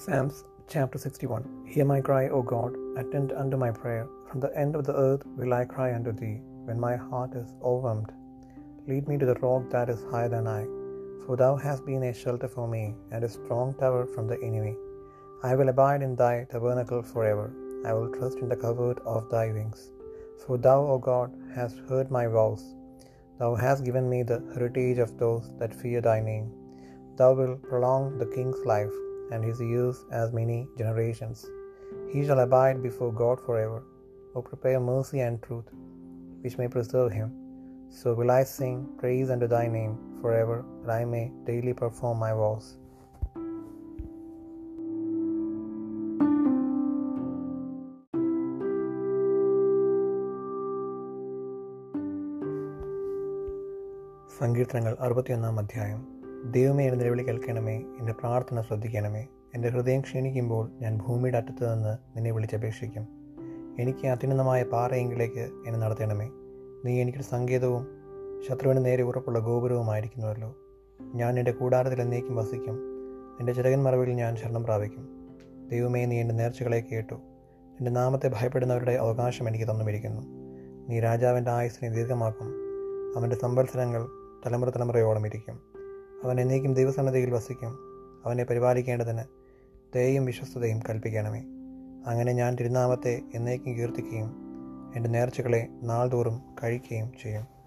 Psalms chapter 61 Hear my cry, O God, attend unto my prayer. From the end of the earth will I cry unto thee, when my heart is overwhelmed. Lead me to the rock that is higher than I, for thou hast been a shelter for me, and a strong tower from the enemy. I will abide in thy tabernacle forever. I will trust in the covert of thy wings. For thou, O God, hast heard my vows. Thou hast given me the heritage of those that fear thy name. Thou wilt prolong the king's life, and his years as many generations. He shall abide before God forever. O prepare mercy and truth, which may preserve him. So will I sing praise unto thy name forever, that I may daily perform my vows. സങ്കീർത്തനങ്ങൾ അറുപത്തിയൊന്നാം അധ്യായം ദൈവമേ എന്റെ നിലവിളി കേൾക്കണമേ. എന്റെ പ്രാർത്ഥന ശ്രദ്ധിക്കണമേ. എന്റെ ഹൃദയം ക്ഷീണിക്കുമ്പോൾ ഞാൻ ഭൂമിയുടെ അറ്റത്ത് നിന്ന് നിന്നെ വിളിച്ചപേക്ഷിക്കും. എനിക്ക് അത്യുന്നതമായ പാറയെങ്കിലേക്ക് എന്നെ നടത്തണമേ. നീ എനിക്കൊരു സങ്കേതവും ശത്രുവിന് നേരെ ഉറപ്പുള്ള ഗോപുരവുമായിരിക്കുന്നുവല്ലോ. ഞാൻ എന്റെ കൂടാരത്തിൽ എന്നേക്കും വസിക്കും. എന്റെ ചിറകൻ മറവിൽ ഞാൻ ശരണം പ്രാപിക്കും. ദൈവമേ നീ എന്റെ നേർച്ചകളെ കേട്ടു. എന്റെ നാമത്തെ ഭയപ്പെടുന്നവരുടെ അവകാശം എനിക്ക് തന്നുമിരിക്കുന്നു. നീ രാജാവിന്റെ ആയുസ്സിനെ ദീർഘമാക്കും. അവന്റെ സംവത്സരങ്ങൾ തലമുറ തലമുറയോളം ഇരിക്കും. അവൻ എന്നേക്കും ദൈവസന്നദ്ധയിൽ വസിക്കും. അവനെ പരിപാലിക്കേണ്ടതിന് ദയയും വിശ്വസ്തതയും കൽപ്പിക്കണമേ. അങ്ങനെ ഞാൻ തിരുനാമത്തെ എന്നേക്കും കീർത്തിക്കുകയും എന്റെ നേർച്ചകളെ നാൾതോറും കഴിക്കുകയും ചെയ്യും.